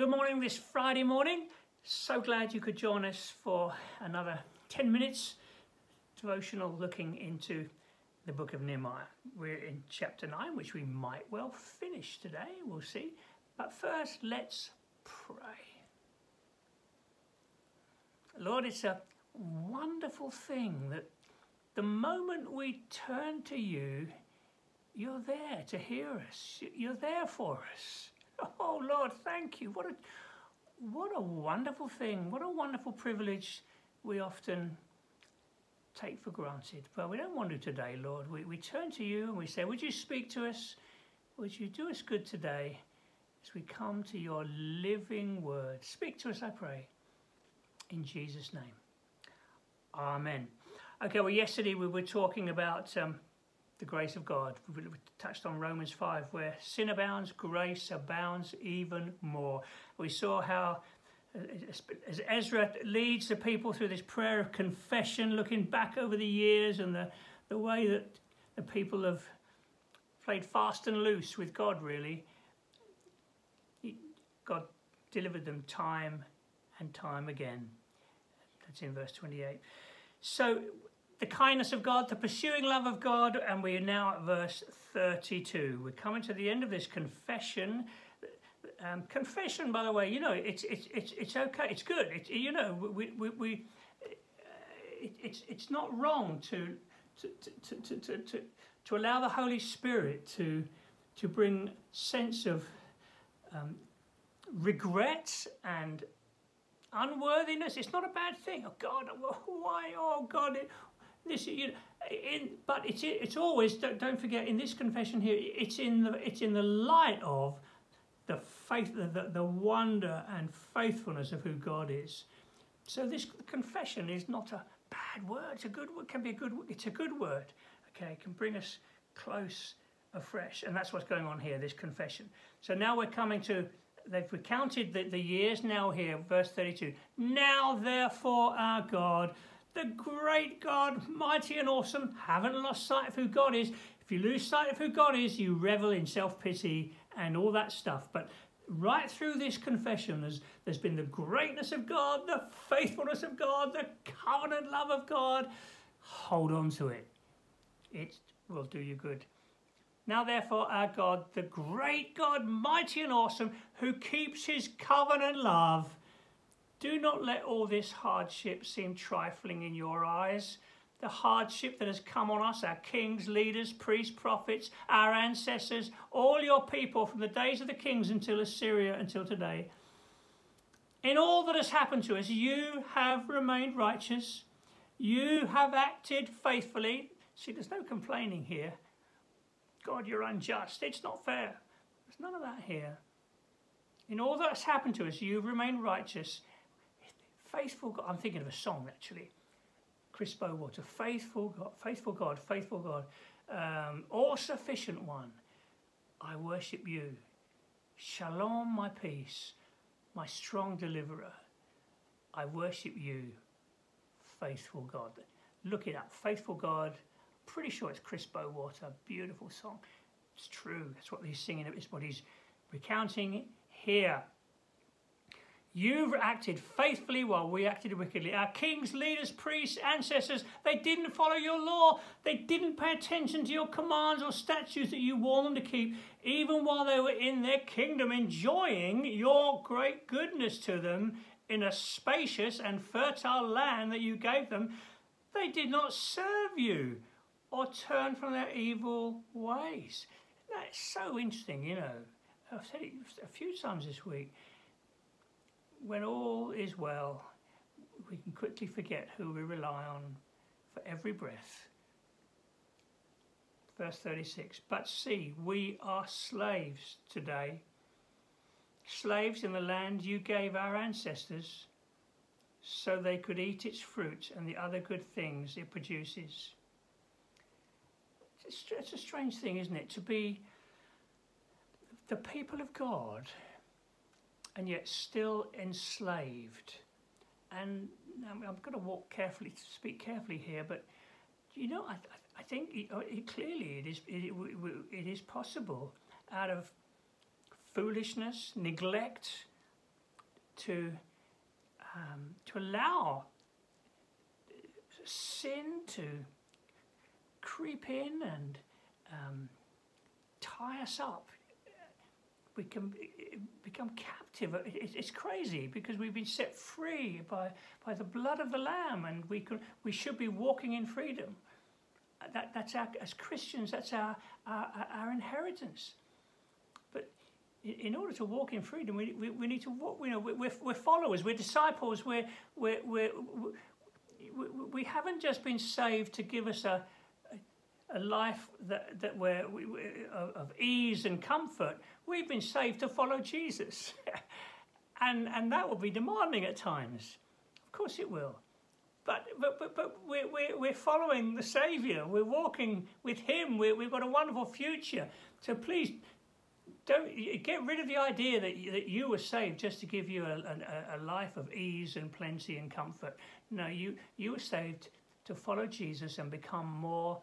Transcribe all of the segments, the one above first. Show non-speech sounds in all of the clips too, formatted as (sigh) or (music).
good morning this Friday morning. So glad you could join us for another 10 minutes devotional looking into the book of Nehemiah. We're in chapter 9, which we might well finish today. We'll see. But first, let's pray. Lord, it's a wonderful thing that the moment we turn to you, you're there to hear us. You're there for us. (laughs) Oh Lord, thank you. What a what a wonderful thing. What a wonderful privilege we often take for granted. But we don't want to today, Lord. We, we turn to you and we say, Would you speak to us? Would you do us good today as we come to your living word? Speak to us, I pray. In Jesus' name. Amen. Okay, well, yesterday we were talking about um, the grace of God. We touched on Romans 5, where sin abounds, grace abounds even more. We saw how, uh, as Ezra leads the people through this prayer of confession, looking back over the years and the, the way that the people have played fast and loose with God, really, God delivered them time and time again. That's in verse 28. So the kindness of God, the pursuing love of God, and we are now at verse 32. We're coming to the end of this confession. Um, confession, by the way, you know, it's it's it's it's okay. It's good. It's you know, we we, we it, it's it's not wrong to to, to, to, to, to, to allow the Holy Spirit to to bring sense of um, regret and unworthiness. It's not a bad thing. Oh God, why? Oh God, this, you know, in, but it's it's always don't, forget in this confession here. It's in the it's in the light of the faith, the, the wonder and faithfulness of who God is. So this confession is not a bad word. It's a good word. Can be a good. It's a good word. Okay, it can bring us close afresh, and that's what's going on here. This confession. So now we're coming to. They've recounted the, the years now here, verse 32. Now, therefore, our God, the great God, mighty and awesome, haven't lost sight of who God is. If you lose sight of who God is, you revel in self pity and all that stuff. But right through this confession, there's, there's been the greatness of God, the faithfulness of God, the covenant love of God. Hold on to it, it will do you good. Now, therefore, our God, the great God, mighty and awesome, who keeps his covenant love do not let all this hardship seem trifling in your eyes. The hardship that has come on us, our kings, leaders, priests, prophets, our ancestors, all your people from the days of the kings until Assyria, until today. In all that has happened to us, you have remained righteous. You have acted faithfully. See, there's no complaining here. God, you're unjust. It's not fair. There's none of that here. In all that has happened to us, you've remained righteous. Faithful God. I'm thinking of a song actually. Chris Bowater. Faithful God, faithful God, faithful God. Um, all sufficient one. I worship you. Shalom, my peace, my strong deliverer. I worship you, faithful God. Look it up. Faithful God. Pretty sure it's Chris Bowater. Beautiful song. It's true. That's what he's singing. It's what he's recounting here. You've acted faithfully while we acted wickedly. Our kings, leaders, priests, ancestors, they didn't follow your law. They didn't pay attention to your commands or statutes that you warned them to keep, even while they were in their kingdom, enjoying your great goodness to them in a spacious and fertile land that you gave them. They did not serve you or turn from their evil ways. That's so interesting, you know. I've said it a few times this week when all is well, we can quickly forget who we rely on for every breath. Verse 36 But see, we are slaves today, slaves in the land you gave our ancestors, so they could eat its fruit and the other good things it produces. It's a strange thing, isn't it, to be the people of God and yet still enslaved. And I'm going to walk carefully, speak carefully here, but you know, I, I think it, it, clearly it is, it, it is possible out of foolishness, neglect, to um, to allow sin to creep in and um, tie us up. We can become captive. It's crazy because we've been set free by, by the blood of the Lamb, and we can we should be walking in freedom. That, that's our, as Christians, that's our, our, our inheritance. But in order to walk in freedom, we, we, we need to walk. You know, we're, we're followers, we're disciples, we're, we're, we're, we, we haven't just been saved to give us a, a life that, that we're, we, we, of ease and comfort. We've been saved to follow Jesus. (laughs) and, and that will be demanding at times. Of course it will. But, but, but, but we're, we're, we're following the Saviour. We're walking with Him. we we've got a wonderful future. So please don't get rid of the idea that you, that you were saved just to give you a, a, a life of ease and plenty and comfort. No, you, you were saved to follow Jesus and become more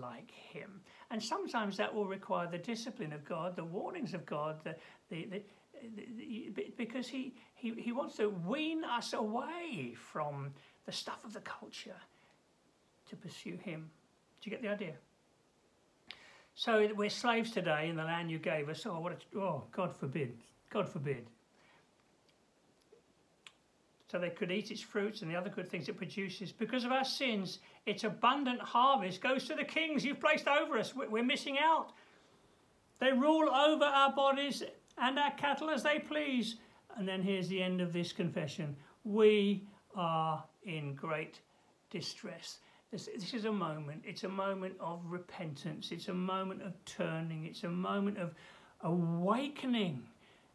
like him. And sometimes that will require the discipline of God, the warnings of God, the, the, the, the, because he, he, he wants to wean us away from the stuff of the culture to pursue him. Do you get the idea? So we're slaves today in the land you gave us. Oh, what a, oh, God forbid. God forbid. So they could eat its fruits and the other good things it produces. Because of our sins, its abundant harvest goes to the kings you've placed over us. We're missing out. They rule over our bodies and our cattle as they please. And then here's the end of this confession we are in great distress. This, this is a moment. It's a moment of repentance. It's a moment of turning. It's a moment of awakening.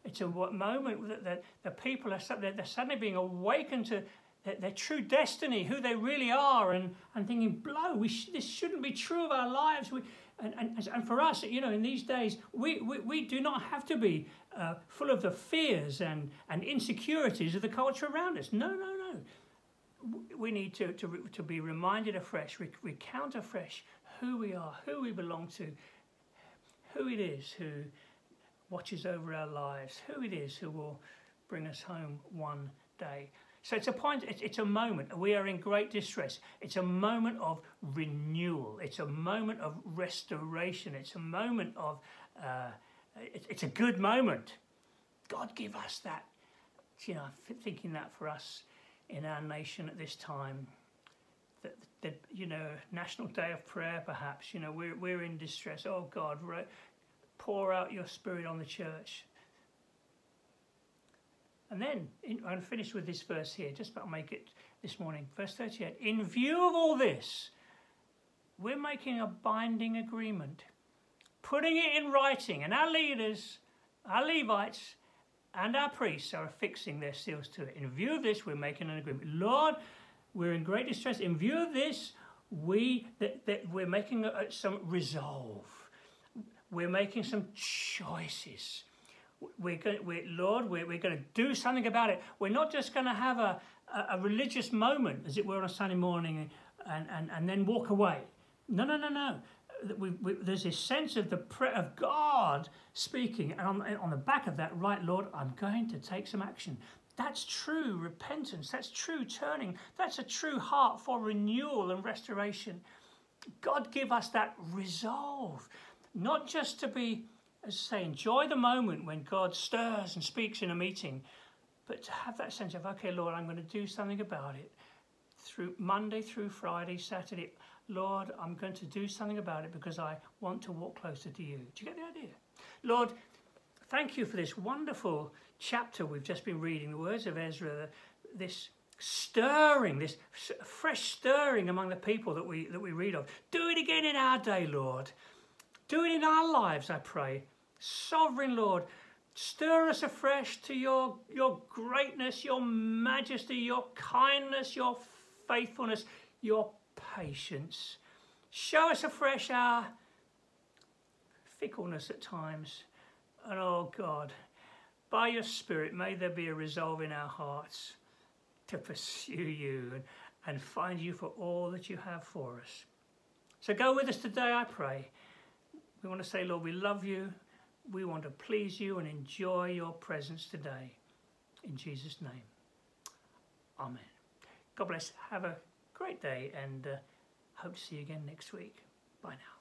It's a moment that the, the people are they're suddenly being awakened to their, their, true destiny, who they really are, and, and thinking, blow, sh- this shouldn't be true of our lives. We, and, and, and for us, you know, in these days, we, we, we do not have to be uh, full of the fears and, and insecurities of the culture around us. No, no, no we need to, to, to be reminded afresh, recount afresh who we are, who we belong to, who it is who watches over our lives, who it is who will bring us home one day. So it's a point, it's a moment. We are in great distress. It's a moment of renewal. It's a moment of restoration. It's a moment of, uh, it's a good moment. God give us that. You know, thinking that for us in our nation at this time. That, that you know, National Day of Prayer, perhaps. You know, we're we're in distress. Oh God, pour out Your Spirit on the church. And then I'm going to finish with this verse here, just about make it this morning. Verse 38. In view of all this, we're making a binding agreement, putting it in writing, and our leaders, our Levites, and our priests are affixing their seals to it. In view of this, we're making an agreement. Lord, we're in great distress. In view of this, we that, that we're making a, some resolve. We're making some choices. We're going, we're, Lord, we're, we're going to do something about it. We're not just going to have a, a, a religious moment, as it were, on a Sunday morning and, and, and then walk away. No, no, no, no we, we, there's this sense of the prayer of God speaking, and on, on the back of that, right, Lord, I'm going to take some action. That's true repentance. That's true turning. That's a true heart for renewal and restoration. God give us that resolve, not just to be, as I say, enjoy the moment when God stirs and speaks in a meeting, but to have that sense of, okay, Lord, I'm going to do something about it through Monday through Friday, Saturday. Lord, I'm going to do something about it because I want to walk closer to you. Do you get the idea? Lord, thank you for this wonderful chapter we've just been reading, the words of Ezra, this stirring, this fresh stirring among the people that we, that we read of. Do it again in our day, Lord. Do it in our lives, I pray. Sovereign Lord, stir us afresh to your, your greatness, your majesty, your kindness, your faithfulness, your patience. Show us afresh our fickleness at times. And oh God, by your Spirit, may there be a resolve in our hearts to pursue you and, and find you for all that you have for us. So go with us today, I pray. We want to say, Lord, we love you. We want to please you and enjoy your presence today. In Jesus' name. Amen. God bless. Have a great day and uh, hope to see you again next week. Bye now.